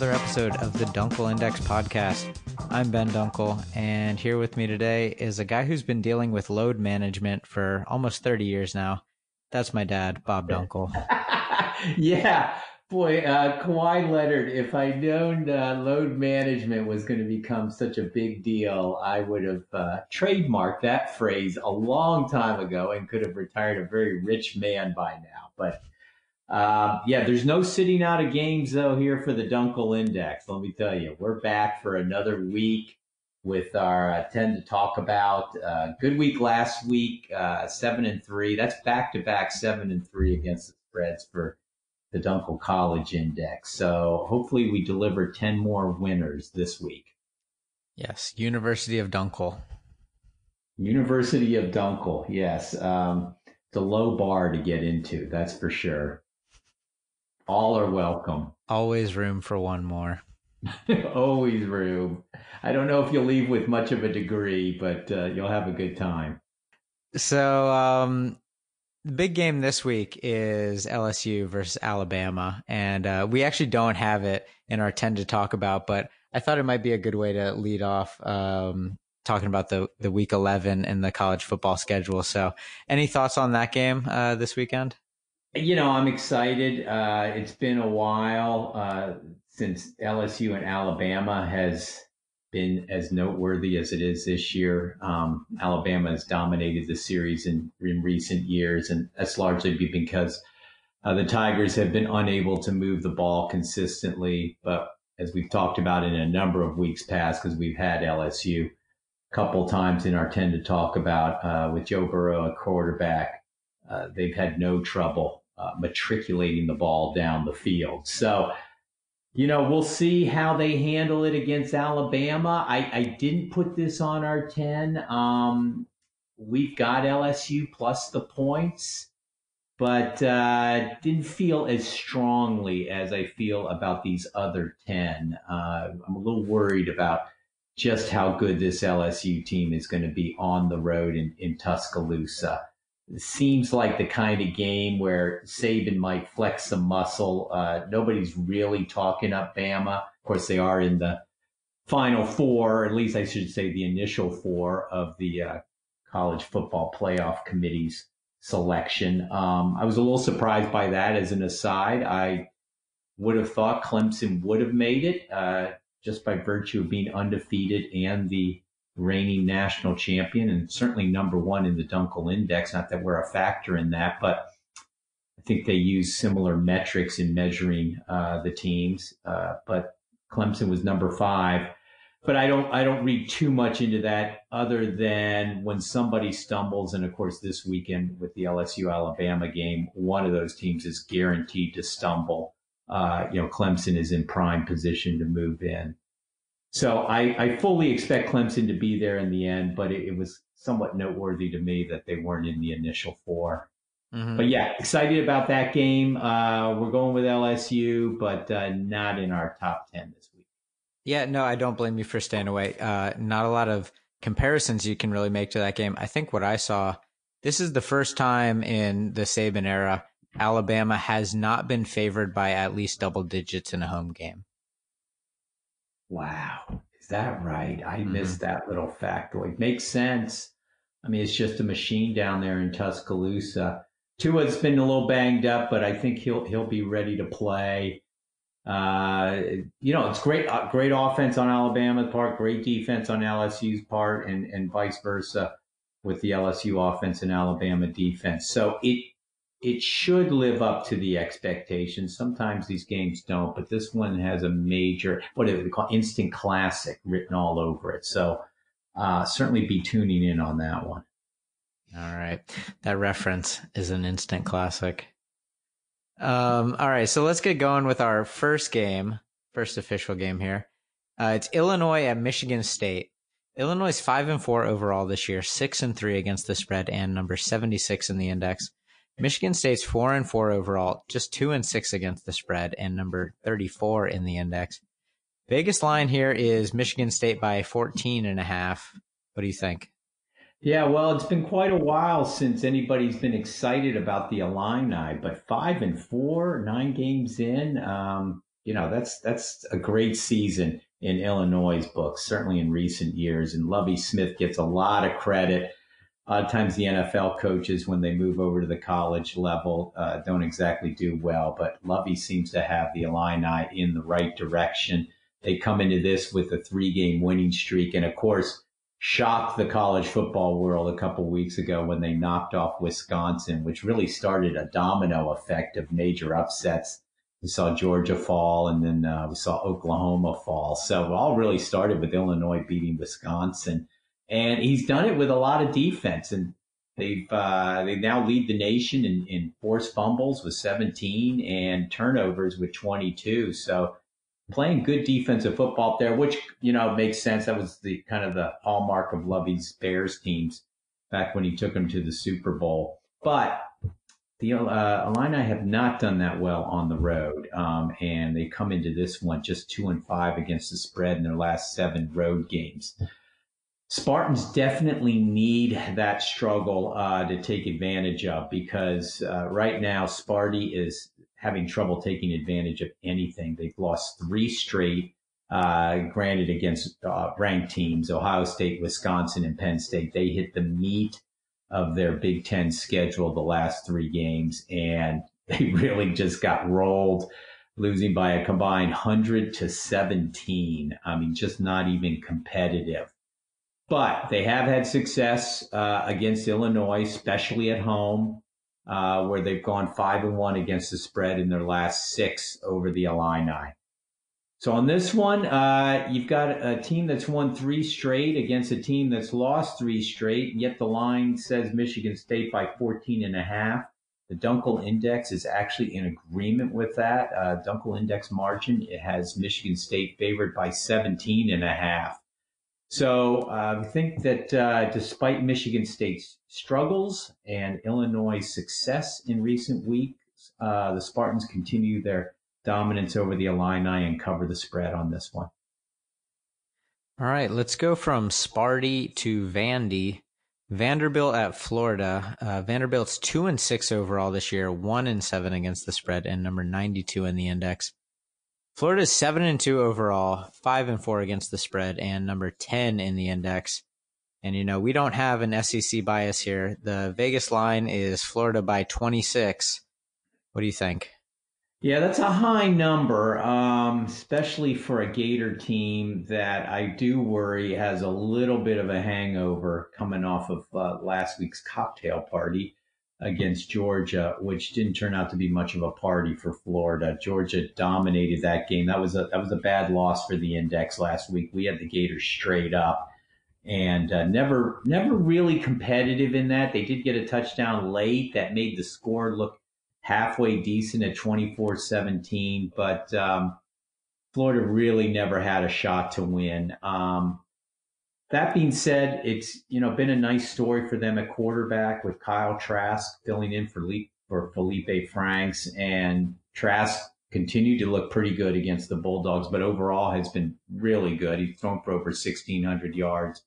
another episode of the Dunkel Index podcast. I'm Ben Dunkel, and here with me today is a guy who's been dealing with load management for almost 30 years now. That's my dad, Bob Dunkel. yeah, boy, uh, Kawhi Leonard. If I'd known uh, load management was going to become such a big deal, I would have uh, trademarked that phrase a long time ago and could have retired a very rich man by now. But uh, yeah, there's no sitting out of games though here for the Dunkel Index. Let me tell you, we're back for another week with our uh, 10 to talk about. Uh, good week last week, uh, seven and three. That's back to back seven and three against the spreads for the Dunkel College Index. So hopefully we deliver 10 more winners this week. Yes, University of Dunkel. University of Dunkel, yes. Um, it's a low bar to get into, that's for sure. All are welcome. Always room for one more. Always room. I don't know if you'll leave with much of a degree, but uh, you'll have a good time. So, um, the big game this week is LSU versus Alabama, and uh, we actually don't have it in our 10 to talk about, but I thought it might be a good way to lead off um, talking about the, the week 11 in the college football schedule. So, any thoughts on that game uh, this weekend? You know, I'm excited. Uh, it's been a while uh, since LSU and Alabama has been as noteworthy as it is this year. Um, Alabama has dominated the series in, in recent years, and that's largely because uh, the Tigers have been unable to move the ball consistently. But as we've talked about in a number of weeks past, because we've had LSU a couple times in our 10 to talk about uh, with Joe Burrow, a quarterback, uh, they've had no trouble uh, matriculating the ball down the field. So, you know, we'll see how they handle it against Alabama. I, I didn't put this on our 10. Um, we've got LSU plus the points, but uh, didn't feel as strongly as I feel about these other 10. Uh, I'm a little worried about just how good this LSU team is going to be on the road in, in Tuscaloosa seems like the kind of game where Saban might flex some muscle. Uh, nobody's really talking up Bama. Of course, they are in the final four, at least I should say the initial four of the uh, college football playoff committee's selection. Um, I was a little surprised by that as an aside. I would have thought Clemson would have made it uh, just by virtue of being undefeated and the reigning national champion and certainly number one in the Dunkel Index. Not that we're a factor in that, but I think they use similar metrics in measuring uh, the teams. Uh, but Clemson was number five. But I don't I don't read too much into that other than when somebody stumbles, and of course this weekend with the LSU Alabama game, one of those teams is guaranteed to stumble. Uh, you know, Clemson is in prime position to move in. So I, I fully expect Clemson to be there in the end, but it, it was somewhat noteworthy to me that they weren't in the initial 4 mm-hmm. But yeah, excited about that game. Uh, we're going with LSU, but uh, not in our top 10 this week. Yeah, no, I don't blame you for staying away. Uh, not a lot of comparisons you can really make to that game. I think what I saw, this is the first time in the Saban era, Alabama has not been favored by at least double digits in a home game. Wow. Is that right? I mm-hmm. missed that little factoid. Makes sense. I mean, it's just a machine down there in Tuscaloosa. Tua's been a little banged up, but I think he'll he'll be ready to play. Uh, you know, it's great uh, great offense on Alabama's part, great defense on LSU's part, and and vice versa with the LSU offense and Alabama defense. So it it should live up to the expectations. Sometimes these games don't, but this one has a major, what do they call instant classic written all over it. So, uh, certainly be tuning in on that one. All right. That reference is an instant classic. Um, all right. So let's get going with our first game, first official game here. Uh, it's Illinois at Michigan State. Illinois is five and four overall this year, six and three against the spread, and number 76 in the index. Michigan State's four and four overall, just two and six against the spread, and number 34 in the index. Biggest line here is Michigan State by 14 and a half. What do you think? Yeah, well, it's been quite a while since anybody's been excited about the Illini, but five and four, nine games in, um, you know, that's that's a great season in Illinois' books, certainly in recent years. And Lovie Smith gets a lot of credit. A lot of times the NFL coaches, when they move over to the college level, uh, don't exactly do well. But Lovie seems to have the Illini in the right direction. They come into this with a three game winning streak. And of course, shocked the college football world a couple weeks ago when they knocked off Wisconsin, which really started a domino effect of major upsets we saw Georgia fall, and then uh, we saw Oklahoma fall. So it all really started with Illinois beating Wisconsin, and he's done it with a lot of defense. And they've uh, they now lead the nation in, in forced fumbles with 17 and turnovers with 22. So playing good defensive football there, which you know makes sense. That was the kind of the hallmark of Lovie's Bears teams back when he took them to the Super Bowl. But the uh, Illini have not done that well on the road, um, and they come into this one just two and five against the spread in their last seven road games. Spartans definitely need that struggle uh, to take advantage of because uh, right now Sparty is having trouble taking advantage of anything. They've lost three straight, uh, granted against uh, ranked teams, Ohio State, Wisconsin, and Penn State. They hit the meat of their Big Ten schedule the last three games, and they really just got rolled, losing by a combined 100 to 17. I mean, just not even competitive. But they have had success uh, against Illinois, especially at home, uh, where they've gone five and one against the spread in their last six over the Illini. So on this one, uh, you've got a team that's won three straight against a team that's lost three straight, yet the line says Michigan State by 14 and a half. The Dunkel Index is actually in agreement with that. Uh, Dunkel Index margin, it has Michigan State favored by 17 and a half. So uh, I think that uh, despite Michigan State's struggles and Illinois' success in recent weeks, uh, the Spartans continue their dominance over the Illini and cover the spread on this one. All right, let's go from Sparty to Vandy. Vanderbilt at Florida. Uh, Vanderbilt's two and six overall this year, one and seven against the spread, and number ninety-two in the index. Florida's seven and two overall, five and four against the spread, and number ten in the index. And you know we don't have an SEC bias here. The Vegas line is Florida by twenty-six. What do you think? Yeah, that's a high number, um, especially for a Gator team that I do worry has a little bit of a hangover coming off of uh, last week's cocktail party against Georgia, which didn't turn out to be much of a party for Florida. Georgia dominated that game. That was a that was a bad loss for the index last week. We had the Gators straight up and uh, never never really competitive in that. They did get a touchdown late that made the score look halfway decent at 24 17, but um, Florida really never had a shot to win. Um, that being said, it's you know been a nice story for them at quarterback with Kyle Trask filling in for Le- for Feleipe Franks, and Trask continued to look pretty good against the Bulldogs, but overall has been really good. He's thrown for over 1,600 yards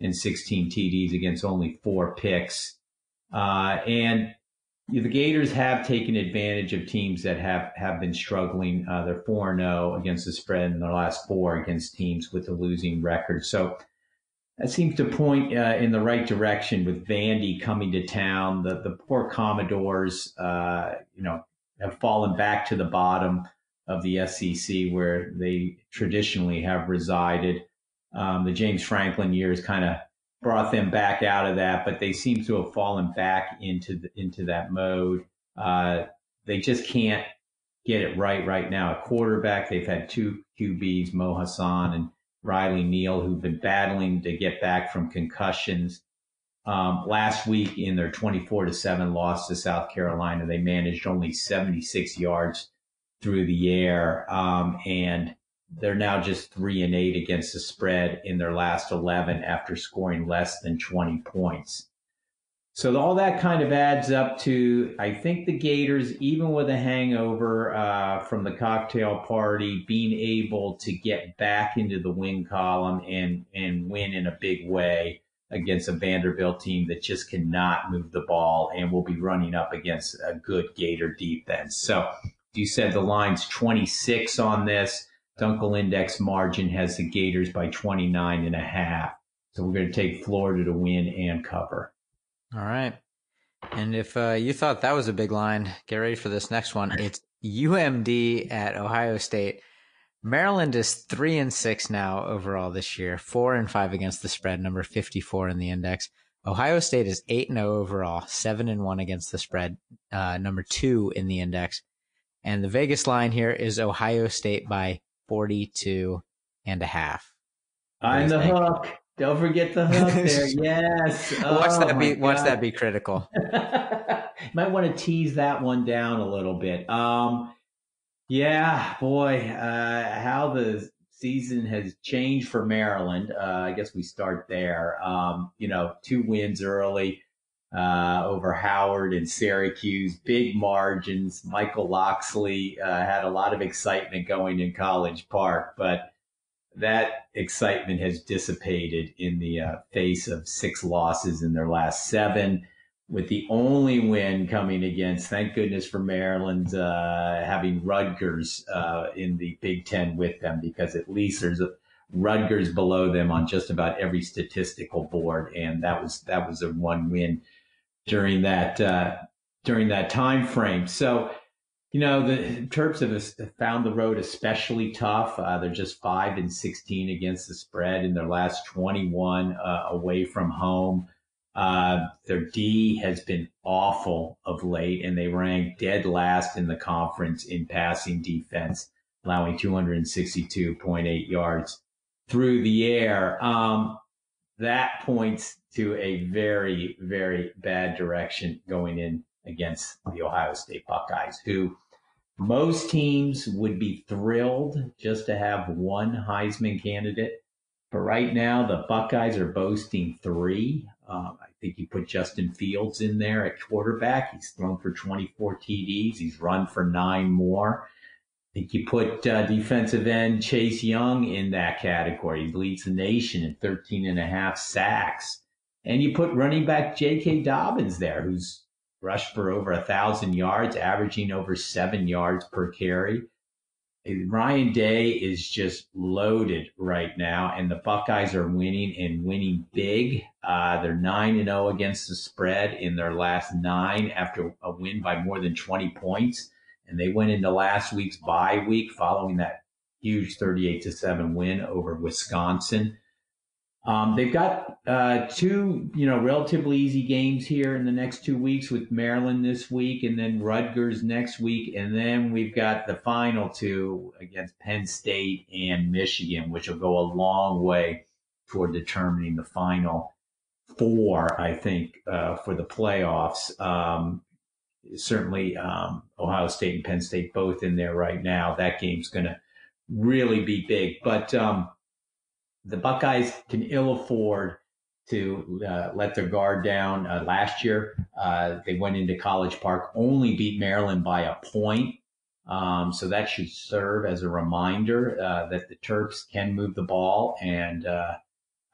and 16 TDs against only four picks. Uh, and the Gators have taken advantage of teams that have, have been struggling. Uh, they're 4 0 against the spread in their last four against teams with a losing record. So that seems to point uh, in the right direction with Vandy coming to town. The, the poor Commodores, uh, you know, have fallen back to the bottom of the SEC where they traditionally have resided. Um, the James Franklin years kind of brought them back out of that, but they seem to have fallen back into the, into that mode. Uh, they just can't get it right right now. A quarterback, they've had two QBs, Mo Hasan and Riley Neal, who've been battling to get back from concussions. Um, last week in their 24 to 7 loss to South Carolina, they managed only 76 yards through the air. Um, and they're now just three and eight against the spread in their last 11 after scoring less than 20 points. So all that kind of adds up to, I think the Gators, even with a hangover uh, from the cocktail party, being able to get back into the win column and and win in a big way against a Vanderbilt team that just cannot move the ball and will be running up against a good Gator defense. So you said the line's 26 on this. Dunkel Index margin has the Gators by 29 and a half. So we're going to take Florida to win and cover. All right. And if uh, you thought that was a big line, get ready for this next one. It's UMD at Ohio State. Maryland is three and six now overall this year, four and five against the spread, number 54 in the index. Ohio State is eight and zero overall, seven and one against the spread, uh, number two in the index. And the Vegas line here is Ohio State by 42 and a half. I'm the think? hook. Don't forget the hook there. yes. watch oh that be watch that be critical. Might want to tease that one down a little bit. Um, yeah, boy, uh, how the season has changed for Maryland. Uh, I guess we start there. Um, you know, two wins early uh, over Howard and Syracuse, big margins. Michael Locksley uh, had a lot of excitement going in College Park, but that excitement has dissipated in the uh, face of six losses in their last seven with the only win coming against, thank goodness for Maryland, uh, having Rutgers uh, in the Big Ten with them, because at least there's a Rutgers below them on just about every statistical board, and that was that was a one win during that uh, during that time frame. So, you know, the Terps have found the road especially tough. Uh, they're just five and sixteen against the spread in their last twenty one uh, away from home. Uh, their D has been awful of late, and they rank dead last in the conference in passing defense, allowing 262.8 yards through the air. Um, that points to a very, very bad direction going in against the Ohio State Buckeyes, who most teams would be thrilled just to have one Heisman candidate. But right now, the Buckeyes are boasting three. Um, I think you put Justin Fields in there at quarterback. He's thrown for 24 TDs. He's run for nine more. I think you put uh, defensive end Chase Young in that category. He leads the nation in 13 and a half sacks. And you put running back J.K. Dobbins there, who's rushed for over a thousand yards, averaging over seven yards per carry. Ryan Day is just loaded right now, and the Buckeyes are winning and winning big. Uh, they're nine and zero oh against the spread in their last nine after a win by more than twenty points, and they went into last week's bye week following that huge thirty-eight to seven win over Wisconsin. Um, they've got uh, two, you know, relatively easy games here in the next two weeks with Maryland this week, and then Rutgers next week, and then we've got the final two against Penn State and Michigan, which will go a long way toward determining the final four. I think uh, for the playoffs. Um, certainly, um, Ohio State and Penn State both in there right now. That game's going to really be big, but um, the Buckeyes can ill afford to uh, let their guard down. Uh, last year, uh, they went into College Park, only beat Maryland by a point. Um, so that should serve as a reminder uh, that the Terps can move the ball. And uh,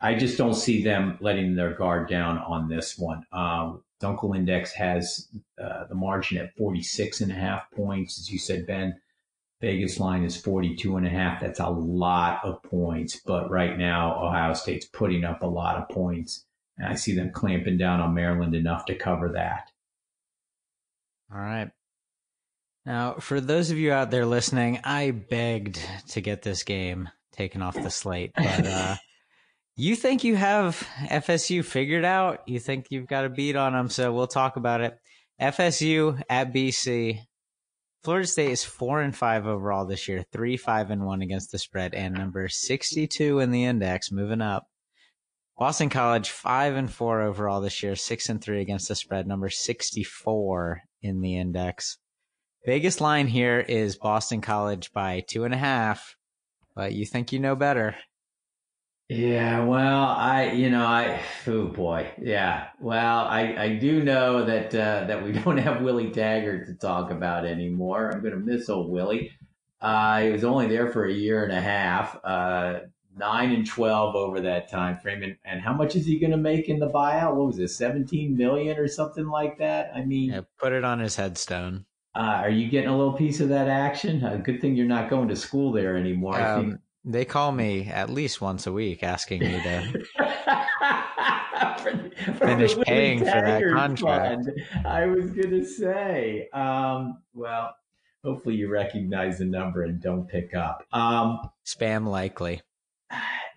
I just don't see them letting their guard down on this one. Um, Dunkel Index has uh, the margin at 46 and a half points, as you said, Ben. Vegas line is 42 and a half. That's a lot of points. But right now, Ohio State's putting up a lot of points. And I see them clamping down on Maryland enough to cover that. All right. Now, for those of you out there listening, I begged to get this game taken off the slate, but uh, you think you have FSU figured out? You think you've got a beat on them, so we'll talk about it. FSU at BC. Florida State is four and five overall this year, three five and one against the spread, and number sixty-two in the index, moving up. Boston College five and four overall this year, six and three against the spread, number sixty-four in the index. Biggest line here is Boston College by two and a half, but you think you know better. Yeah, well, I, you know, I, oh boy, yeah. Well, I, I do know that uh, that we don't have Willie Taggart to talk about anymore. I'm going to miss old Willie. Uh, he was only there for a year and a half, uh, nine and twelve over that time frame. And, and how much is he going to make in the buyout? What was it, seventeen million or something like that? I mean, yeah, put it on his headstone. Uh, are you getting a little piece of that action? Uh, good thing you're not going to school there anymore. Um, they call me at least once a week asking me to for, for finish paying for that contract. Fund. I was going to say, um, well, hopefully you recognize the number and don't pick up. Um, Spam likely.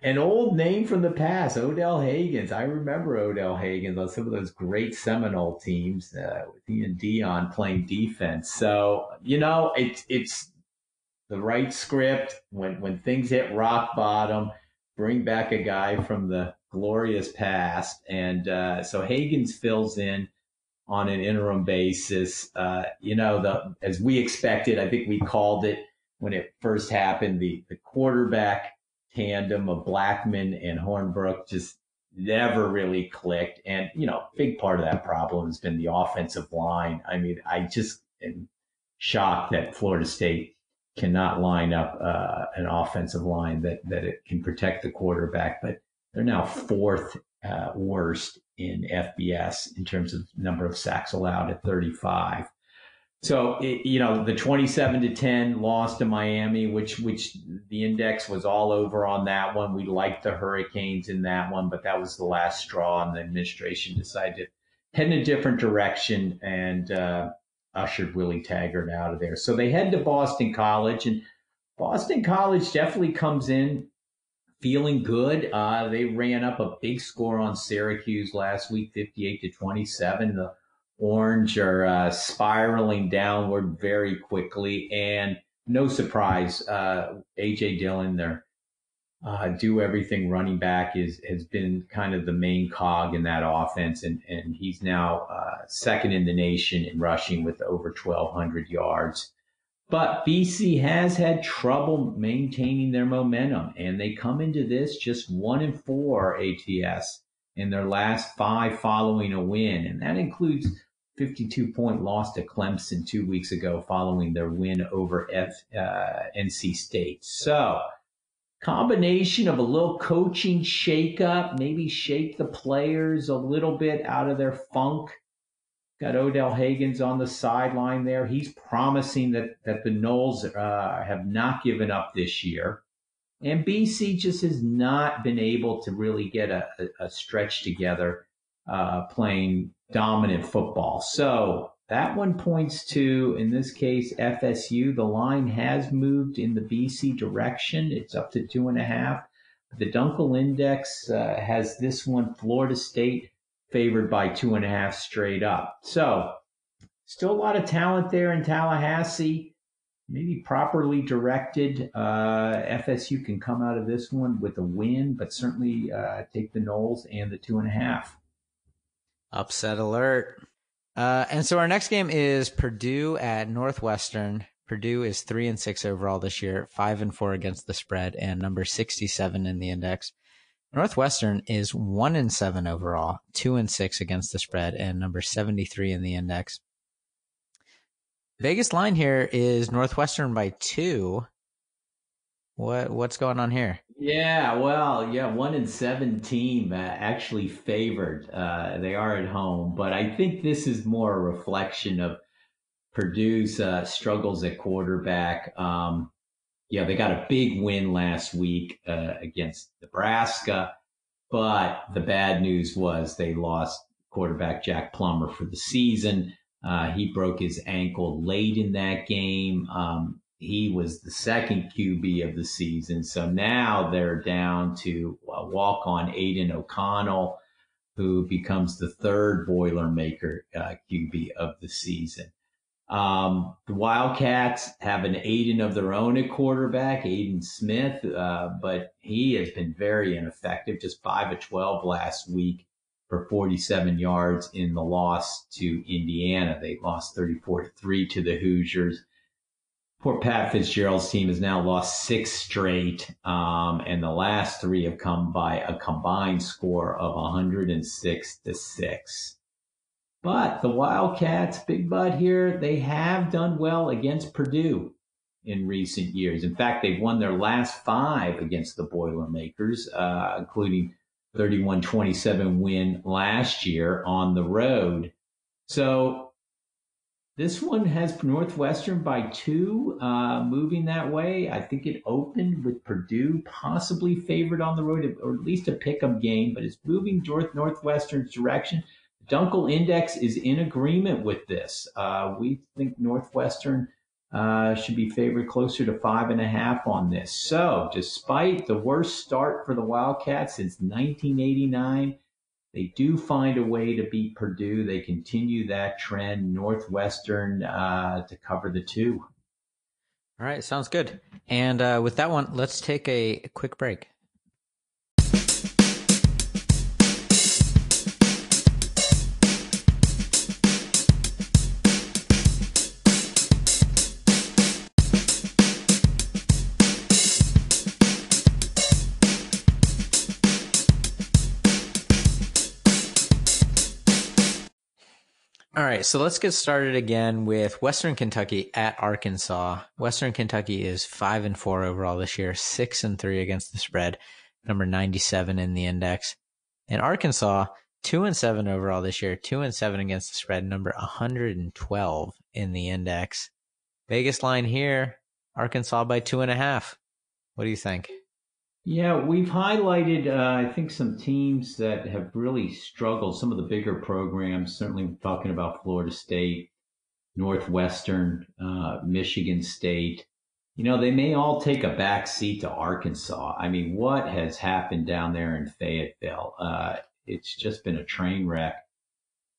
An old name from the past, Odell Haggins. I remember Odell Haggins on some of those great Seminole teams uh, with Ian Dion playing defense. So you know, it's it's the right script when when things hit rock bottom. Bring back a guy from the glorious past, and uh, so Haggins fills in on an interim basis. Uh, you know, the as we expected, I think we called it when it first happened. The the quarterback tandem of Blackman and Hornibrook just never really clicked. And, you know, big part of that problem has been the offensive line. I mean, I just am shocked that Florida State cannot line up uh, an offensive line that, that it can protect the quarterback. But they're now fourth uh, worst in FBS in terms of number of sacks allowed at 35. So it, you know the twenty-seven to ten loss to Miami, which which the index was all over on that one. We liked the Hurricanes in that one, but that was the last straw, and the administration decided to head in a different direction and uh, ushered Willie Taggart out of there. So they head to Boston College, and Boston College definitely comes in feeling good. Uh, they ran up a big score on Syracuse last week, fifty-eight to twenty-seven. The Orange are uh, spiraling downward very quickly. And no surprise, uh, AJ Dillon, their uh, do everything running back is has been kind of the main cog in that offense, and and he's now uh, second in the nation in rushing with over 1,200 yards. But BC has had trouble maintaining their momentum, and they come into this just one and four ATS in their last five following a win, and that includes 52 point loss to Clemson two weeks ago following their win over F, uh, NC State. So, combination of a little coaching shakeup, maybe shake the players a little bit out of their funk. Got Odell Haggins on the sideline there. He's promising that, that the Noles uh, have not given up this year. And BC just has not been able to really get a, a stretch together uh, playing dominant football. So that one points to, in this case, FSU. The line has moved in the BC direction. It's up to two and a half. The Dunkel Index uh, has this one, Florida State, favored by two and a half straight up. So still a lot of talent there in Tallahassee. Maybe properly directed, uh, FSU can come out of this one with a win, but certainly uh, take the Noles and the two and a half. Upset alert. Uh, and so our next game is Purdue at Northwestern. Purdue is three and six overall this year, five and four against the spread, and number sixty-seven in the index. Northwestern is one and seven overall, two and six against the spread, and number seventy-three in the index. Vegas line here is Northwestern by two. What what's going on here? Yeah, well, yeah, one in seven team uh, actually favored. Uh, they are at home, but I think this is more a reflection of Purdue's uh, struggles at quarterback. Um, yeah, they got a big win last week uh, against Nebraska, but the bad news was they lost quarterback Jack Plummer for the season. Uh, he broke his ankle late in that game. Um, he was the second QB of the season. So now they're down to walk on Aidan O'Connell, who becomes the third Boilermaker uh, QB of the season. Um, the Wildcats have an Aidan of their own at quarterback, Aidan Smith, uh, but he has been very ineffective, just 5 of 12 last week for 47 yards in the loss to Indiana. They lost 34 3 to the Hoosiers poor Pat Fitzgerald's team has now lost six straight, um, and the last three have come by a combined score of 106 to six. But the Wildcats, Big Bud here, they have done well against Purdue in recent years. In fact, they've won their last five against the Boilermakers, uh, including 31-27 win last year on the road. So This one has Northwestern by two, uh, moving that way. I think it opened with Purdue possibly favored on the road, or at least a pickup game, but it's moving North Northwestern's direction. Dunkel Index is in agreement with this. Uh, we think Northwestern uh, should be favored closer to five and a half on this. So, despite the worst start for the Wildcats since 1989, they do find a way to beat Purdue. They continue that trend. Northwestern uh, to cover the two. All right, sounds good. And uh, with that one, let's take a quick break. Right, so let's get started again with Western Kentucky at Arkansas. Western Kentucky is five and four overall this year, six and three against the spread, number ninety-seven in the index. And Arkansas, two and seven overall this year, two and seven against the spread, number one hundred and twelve in the index. Vegas line here, Arkansas by two and a half. What do you think? Yeah, we've highlighted, uh, I think, some teams that have really struggled. Some of the bigger programs, certainly talking about Florida State, Northwestern, uh, Michigan State. You know, they may all take a back seat to Arkansas. I mean, what has happened down there in Fayetteville? Uh, it's just been a train wreck.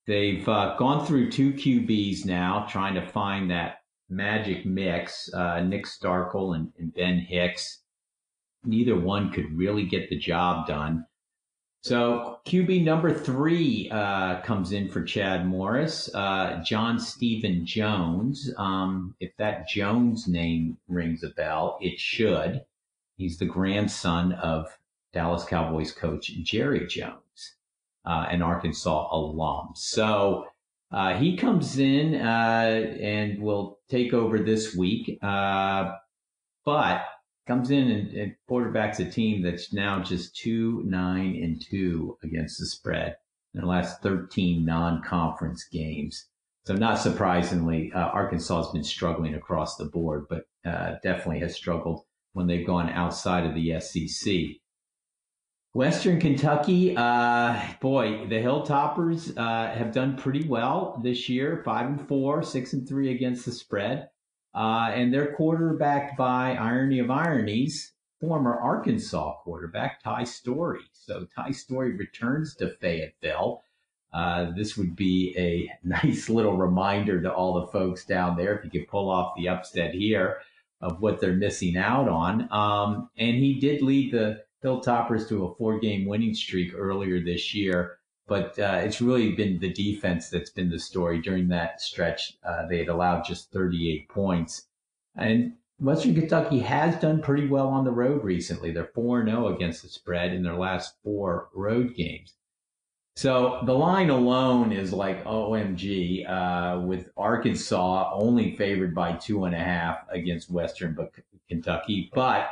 They've uh, gone through two QBs now, trying to find that magic mix. Uh, Nick Starkel and, and Ben Hicks neither one could really get the job done. So QB number three uh, comes in for Chad Morris, uh, John Stephen Jones. Um, if that Jones name rings a bell, it should. He's the grandson of Dallas Cowboys coach Jerry Jones, uh, an Arkansas alum. So uh, he comes in uh, and will take over this week. Uh, but comes in and, and quarterbacks a team that's now just two, nine, and two against the spread in the last 13 non-conference games. So not surprisingly, uh, Arkansas has been struggling across the board, but uh, definitely has struggled when they've gone outside of the SEC. Western Kentucky, uh, boy, the Hilltoppers uh, have done pretty well this year. Five and four, six and three against the spread. Uh, and they're quarterbacked by irony of ironies, former Arkansas quarterback Ty Storey. So Ty Storey returns to Fayetteville. Uh, this would be a nice little reminder to all the folks down there if you could pull off the upset here of what they're missing out on. Um, and he did lead the Hilltoppers to a four game winning streak earlier this year. But uh, it's really been the defense that's been the story during that stretch. Uh, they had allowed just 38 points. And Western Kentucky has done pretty well on the road recently. They're 4 0 against the spread in their last four road games. So the line alone is like OMG, uh, with Arkansas only favored by two and a half against Western Kentucky. But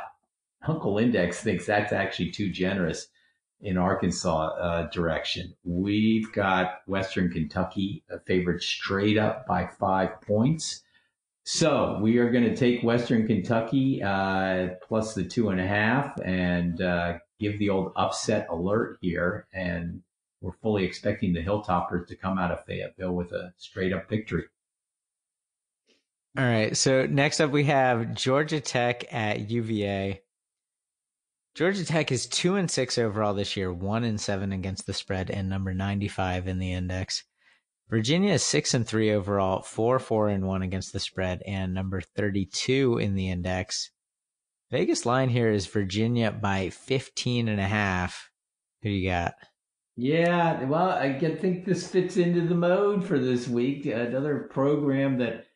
Dunkel Index thinks that's actually too generous in Arkansas uh, direction. We've got Western Kentucky favored straight up by five points. So we are going to take Western Kentucky uh, plus the two and a half and uh, give the old upset alert here. And we're fully expecting the Hilltoppers to come out of Fayetteville with a straight up victory. All right. So next up, we have Georgia Tech at UVA. Georgia Tech is two and six overall this year, one and seven against the spread, and number ninety-five in the index. Virginia is six and three overall, four four and one against the spread, and number thirty-two in the index. Vegas line here is Virginia by 15 and a half. Who you got? Yeah, well, I think this fits into the mode for this week. Another program that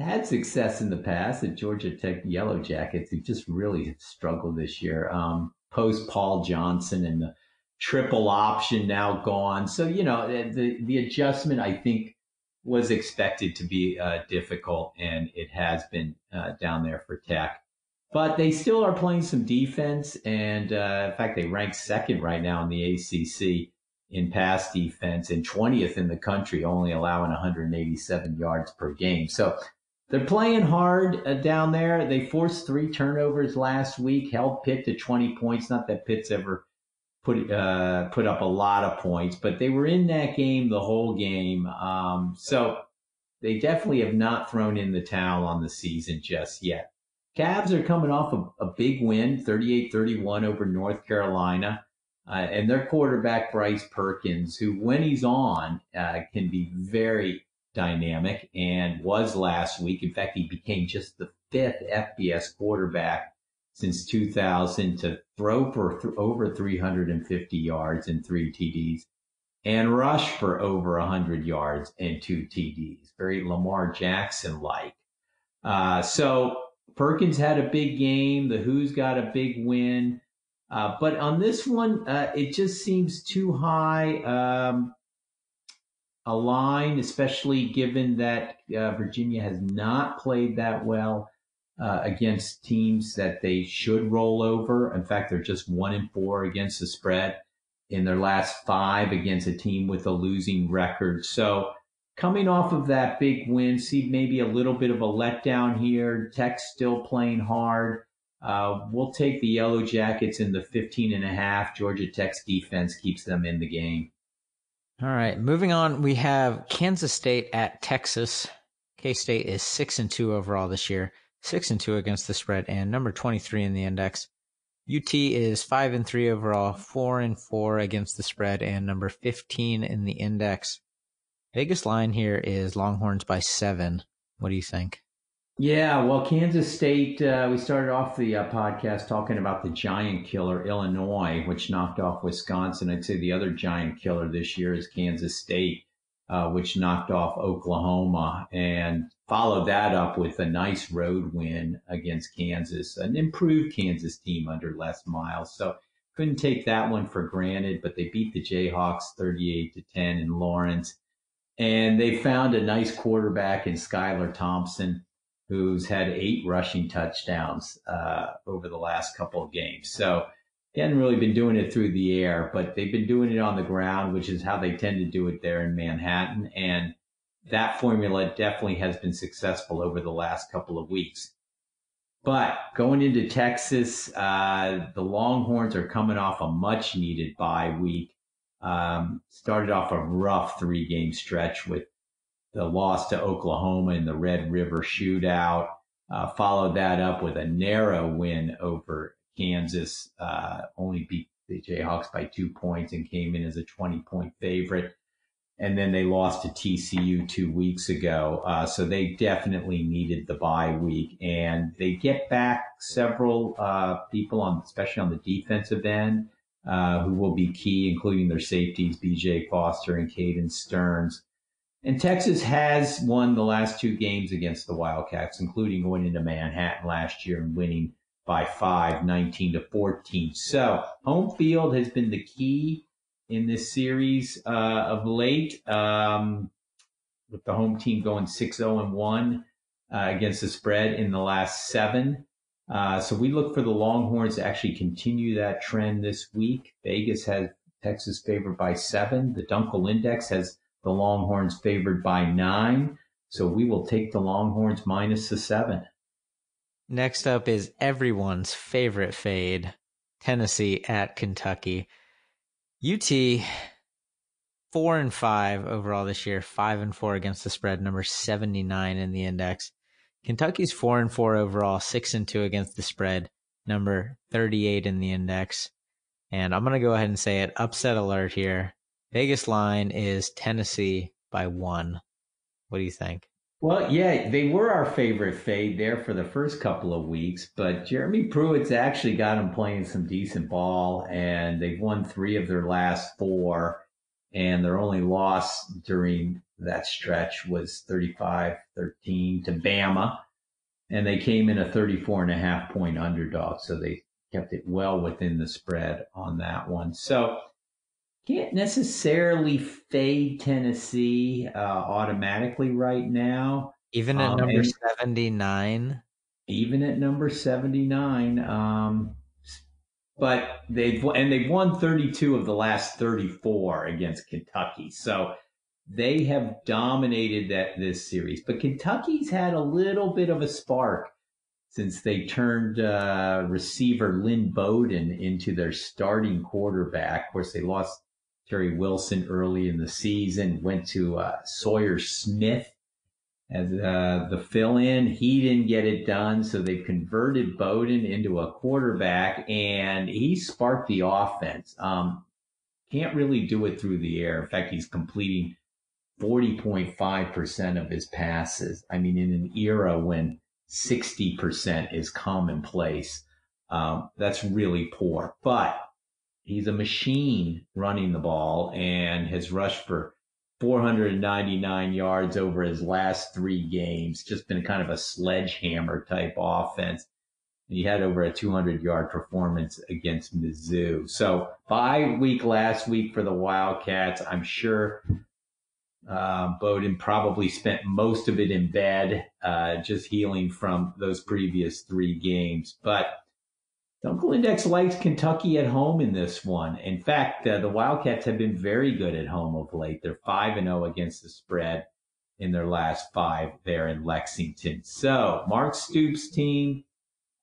had success in the past at Georgia Tech Yellow Jackets, who just really struggled this year. Um, post Paul Johnson and the triple option now gone. So, you know, the, the adjustment, I think, was expected to be uh, difficult, and it has been uh, down there for Tech. But they still are playing some defense, and uh, in fact, they rank second right now in the ACC in pass defense and 20th in the country, only allowing 187 yards per game. So they're playing hard uh, down there. They forced three turnovers last week, held Pitt to 20 points. Not that Pitt's ever put uh, put up a lot of points, but they were in that game the whole game. Um, so they definitely have not thrown in the towel on the season just yet. Cavs are coming off a, a big win, 38-31 over North Carolina. Uh, and their quarterback, Bryce Perkins, who when he's on, uh, can be very dynamic and was last week. In fact, he became just the fifth FBS quarterback since 2000 to throw for th- over 350 yards and three TDs and rush for over 100 yards and two TDs. Very Lamar Jackson like. Uh, so Perkins had a big game. The Hoos got a big win. Uh, but on this one, uh, it just seems too high um, a line, especially given that uh, Virginia has not played that well uh, against teams that they should roll over. In fact, they're just one in four against the spread in their last five against a team with a losing record. So coming off of that big win, see maybe a little bit of a letdown here. Tech still playing hard. Uh, we'll take the Yellow Jackets in the 15 and a half. Georgia Tech's defense keeps them in the game. All right, moving on, we have Kansas State at Texas. K State is six and two overall this year six and two against the spread, and number 23 in the index. UT is five and three overall, four and four against the spread, and number 15 in the index. Biggest line here is Longhorns by seven. What do you think? Yeah, well, Kansas State, uh, we started off the uh, podcast talking about the giant killer, Illinois, which knocked off Wisconsin. I'd say the other giant killer this year is Kansas State, uh, which knocked off Oklahoma. And followed that up with a nice road win against Kansas, an improved Kansas team under Les Miles. So couldn't take that one for granted, but they beat the Jayhawks 38 to 10 in Lawrence. And they found a nice quarterback in Skylar Thompson, who's had eight rushing touchdowns uh, over the last couple of games. So he hadn't really been doing it through the air, but they've been doing it on the ground, which is how they tend to do it there in Manhattan. And that formula definitely has been successful over the last couple of weeks. But going into Texas, uh, the Longhorns are coming off a much needed bye week. Um, started off a rough three game stretch with the loss to Oklahoma in the Red River shootout. Uh, followed that up with a narrow win over Kansas, uh, only beat the Jayhawks by two points and came in as a 20 point favorite and then they lost to TCU two weeks ago. Uh, so they definitely needed the bye week, and they get back several uh, people on, especially on the defensive end, uh, who will be key, including their safeties, B.J. Foster and Caden Sterns. And Texas has won the last two games against the Wildcats, including going into Manhattan last year and winning by five, 19 to 14. So home field has been the key in this series uh, of late, um, with the home team going 6 0 and 1 uh, against the spread in the last seven. Uh, so we look for the Longhorns to actually continue that trend this week. Vegas has Texas favored by seven. The Dunkel Index has the Longhorns favored by nine. So we will take the Longhorns minus the seven. Next up is everyone's favorite fade Tennessee at Kentucky. UT four and five overall this year, five and four against the spread, number seventy nine in the index. Kentucky's four and four overall, six and two against the spread, number thirty eight in the index. And I'm gonna go ahead and say it. Upset alert here. Vegas line is Tennessee by one. What do you think? Well, yeah, they were our favorite fade there for the first couple of weeks, but Jeremy Pruitt's actually got them playing some decent ball, and they've won three of their last four, and their only loss during that stretch was 35-13 to Bama, and they came in a 34 and a half point underdog, so they kept it well within the spread on that one. So can't necessarily fade Tennessee uh, automatically right now. Even at um, number 79? Even at number 79. Um, but they've and they've won 32 of the last 34 against Kentucky. So they have dominated that this series. But Kentucky's had a little bit of a spark since they turned uh, receiver Lynn Bowden into their starting quarterback. Of course, they lost Terry Wilson early in the season, went to uh, Sawyer Smith as uh, the fill in. He didn't get it done, so they've converted Bowden into a quarterback, and he sparked the offense. Um, can't really do it through the air. In fact, he's completing 40.5% of his passes. I mean, in an era when 60% is commonplace, um, that's really poor. But he's a machine running the ball and has rushed for 499 yards over his last three games. Just been kind of a sledgehammer type offense. He had over a 200 yard performance against Mizzou. So bye week last week for the Wildcats. I'm sure uh, Bowden probably spent most of it in bed, uh, just healing from those previous three games. But Dunkel Index likes Kentucky at home in this one. In fact, uh, the Wildcats have been very good at home of late. They're 5 and 0 against the spread in their last five there in Lexington. So, Mark Stoops' team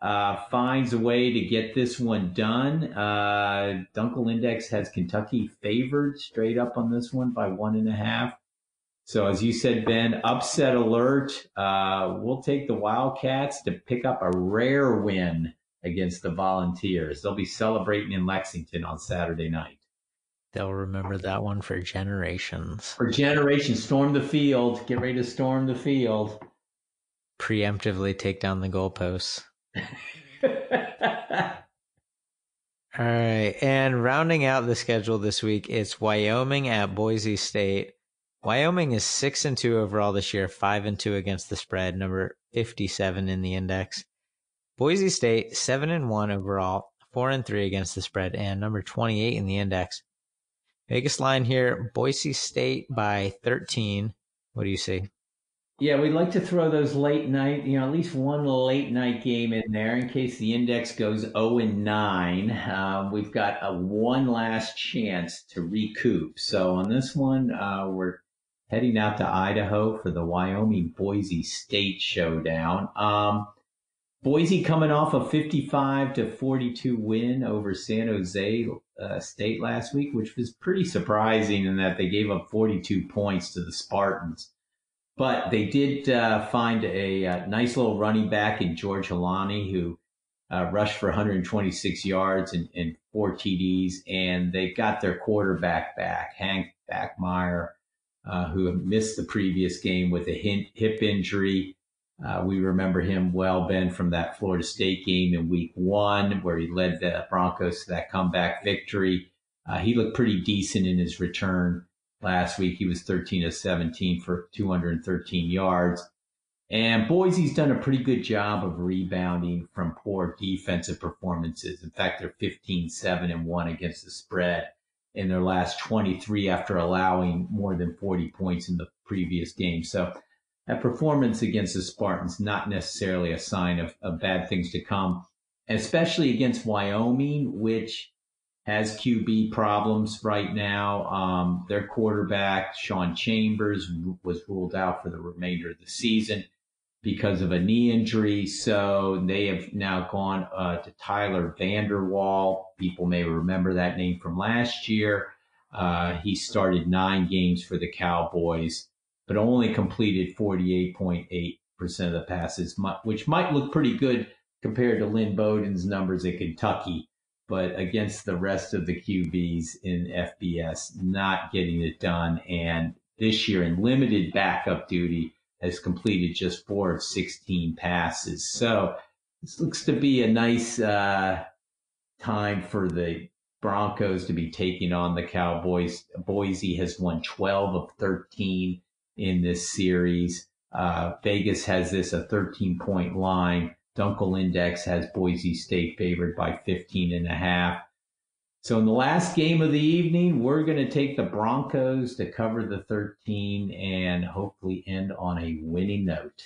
uh, finds a way to get this one done. Uh, Dunkel Index has Kentucky favored straight up on this one by one and a half. So, as you said, Ben, upset alert. Uh, we'll take the Wildcats to pick up a rare win against the Volunteers. They'll be celebrating in Lexington on Saturday night. They'll remember that one for generations. For generations, storm the field. Get ready to storm the field. Preemptively take down the goalposts. All right. And rounding out the schedule this week, it's Wyoming at Boise State. Wyoming is six and two overall this year, five and two against the spread, number 57 in the index. Boise State, 7 and 1 overall, 4 and 3 against the spread, and number 28 in the index. Vegas line here Boise State by 13. What do you see? Yeah, we'd like to throw those late night, you know, at least one late night game in there in case the index goes 0 and 9. Uh, we've got a one last chance to recoup. So on this one, uh, we're heading out to Idaho for the Wyoming Boise State showdown. Um, Boise coming off a 55 to 42 win over San Jose uh, State last week, which was pretty surprising in that they gave up 42 points to the Spartans. But they did uh, find a, a, uh, nice little running back in George Holani who uh, rushed for 126 yards and, and, four TDs, and they got their quarterback back, Hank Bachmeier, uh, who missed the previous game with a hip injury. Uh, we remember him well, Ben, from that Florida State game in week one, where he led the Broncos to that comeback victory. Uh, he looked pretty decent in his return last week. He was 13 of 17 for 213 yards. And Boise's done a pretty good job of rebounding from poor defensive performances. In fact, they're 15 7 and 1 against the spread in their last 23 after allowing more than 40 points in the previous game. So that performance against the Spartans not necessarily a sign of, of bad things to come, especially against Wyoming, which has QB problems right now. Um, their quarterback, Sean Chambers, was ruled out for the remainder of the season because of a knee injury. So they have now gone uh, to Tyler Vander Waal. People may remember that name from last year. Uh, he started nine games for the Cowboys but only completed 48.8% of the passes, which might look pretty good compared to Lynn Bowden's numbers at Kentucky, but against the rest of the QBs in FBS, not getting it done. And this year in limited backup duty has completed just four of 16 passes. So this looks to be a nice uh, time for the Broncos to be taking on the Cowboys. Boise has won 12 of 13 in this series. Uh, Vegas has this a 13 point line. Dunkel Index has Boise State favored by 15 and a half. So in the last game of the evening, we're going to take the Broncos to cover the 13 and hopefully end on a winning note.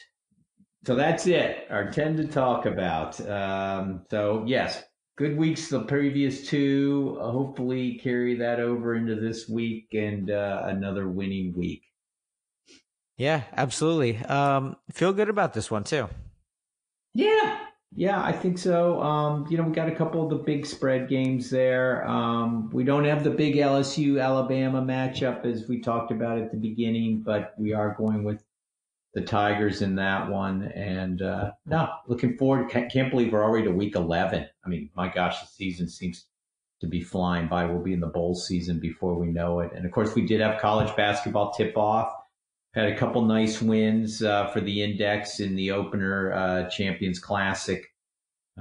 So that's it. Our 10 to talk about. Um, so yes, good weeks the previous two. Hopefully, carry that over into this week and uh, another winning week. Yeah, absolutely. Um, feel good about this one too. Yeah, yeah, I think so. Um, you know, we got a couple of the big spread games there. Um, we don't have the big LSU Alabama matchup as we talked about at the beginning, but we are going with the Tigers in that one. And uh, no, looking forward. Can't, can't believe we're already to week 11. I mean, my gosh, the season seems to be flying by. We'll be in the bowl season before we know it. And of course, we did have college basketball tip off had a couple nice wins uh, for the index in the opener uh, Champions Classic.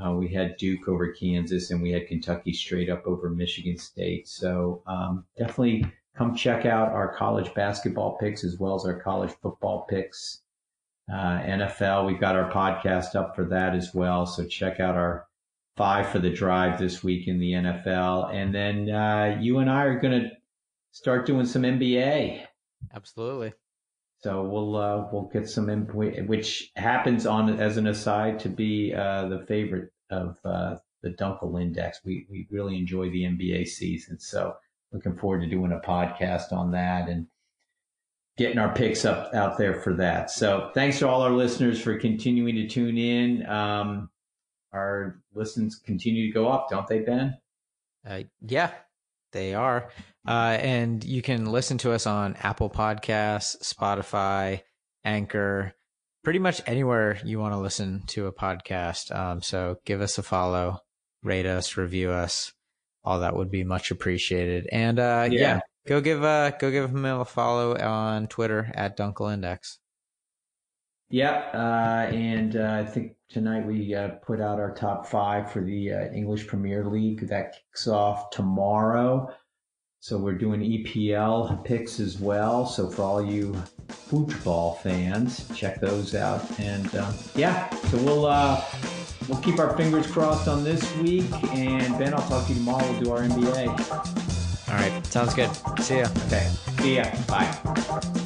Uh, we had Duke over Kansas, and we had Kentucky straight up over Michigan State. So um, definitely come check out our college basketball picks as well as our college football picks. Uh, NFL, we've got our podcast up for that as well. So check out our five for the drive this week in the NFL, and then uh, you and I are going to start doing some NBA. Absolutely. So we'll uh, we'll get some input, which happens on as an aside to be uh, the favorite of uh, the Dunkel Index. We we really enjoy the NBA season, so looking forward to doing a podcast on that and getting our picks up out there for that. So thanks to all our listeners for continuing to tune in. Um, our listens continue to go up, don't they, Ben? Uh, yeah, they are. Uh, and you can listen to us on Apple Podcasts, Spotify, Anchor, pretty much anywhere you want to listen to a podcast. Um, so give us a follow, rate us, review us. All that would be much appreciated. And uh, yeah. yeah. go give uh, go give him a follow on Twitter at Dunkel Index. Yep, uh, and uh, I think tonight we uh, put out our top five for the uh, English Premier League. That kicks off tomorrow. So we're doing EPL picks as well. So for all you football fans, check those out. And uh, yeah, so we'll uh, we'll keep our fingers crossed on this week. And Ben, I'll talk to you tomorrow. We'll do our NBA. All right, sounds good. See ya. Okay, see ya. Bye.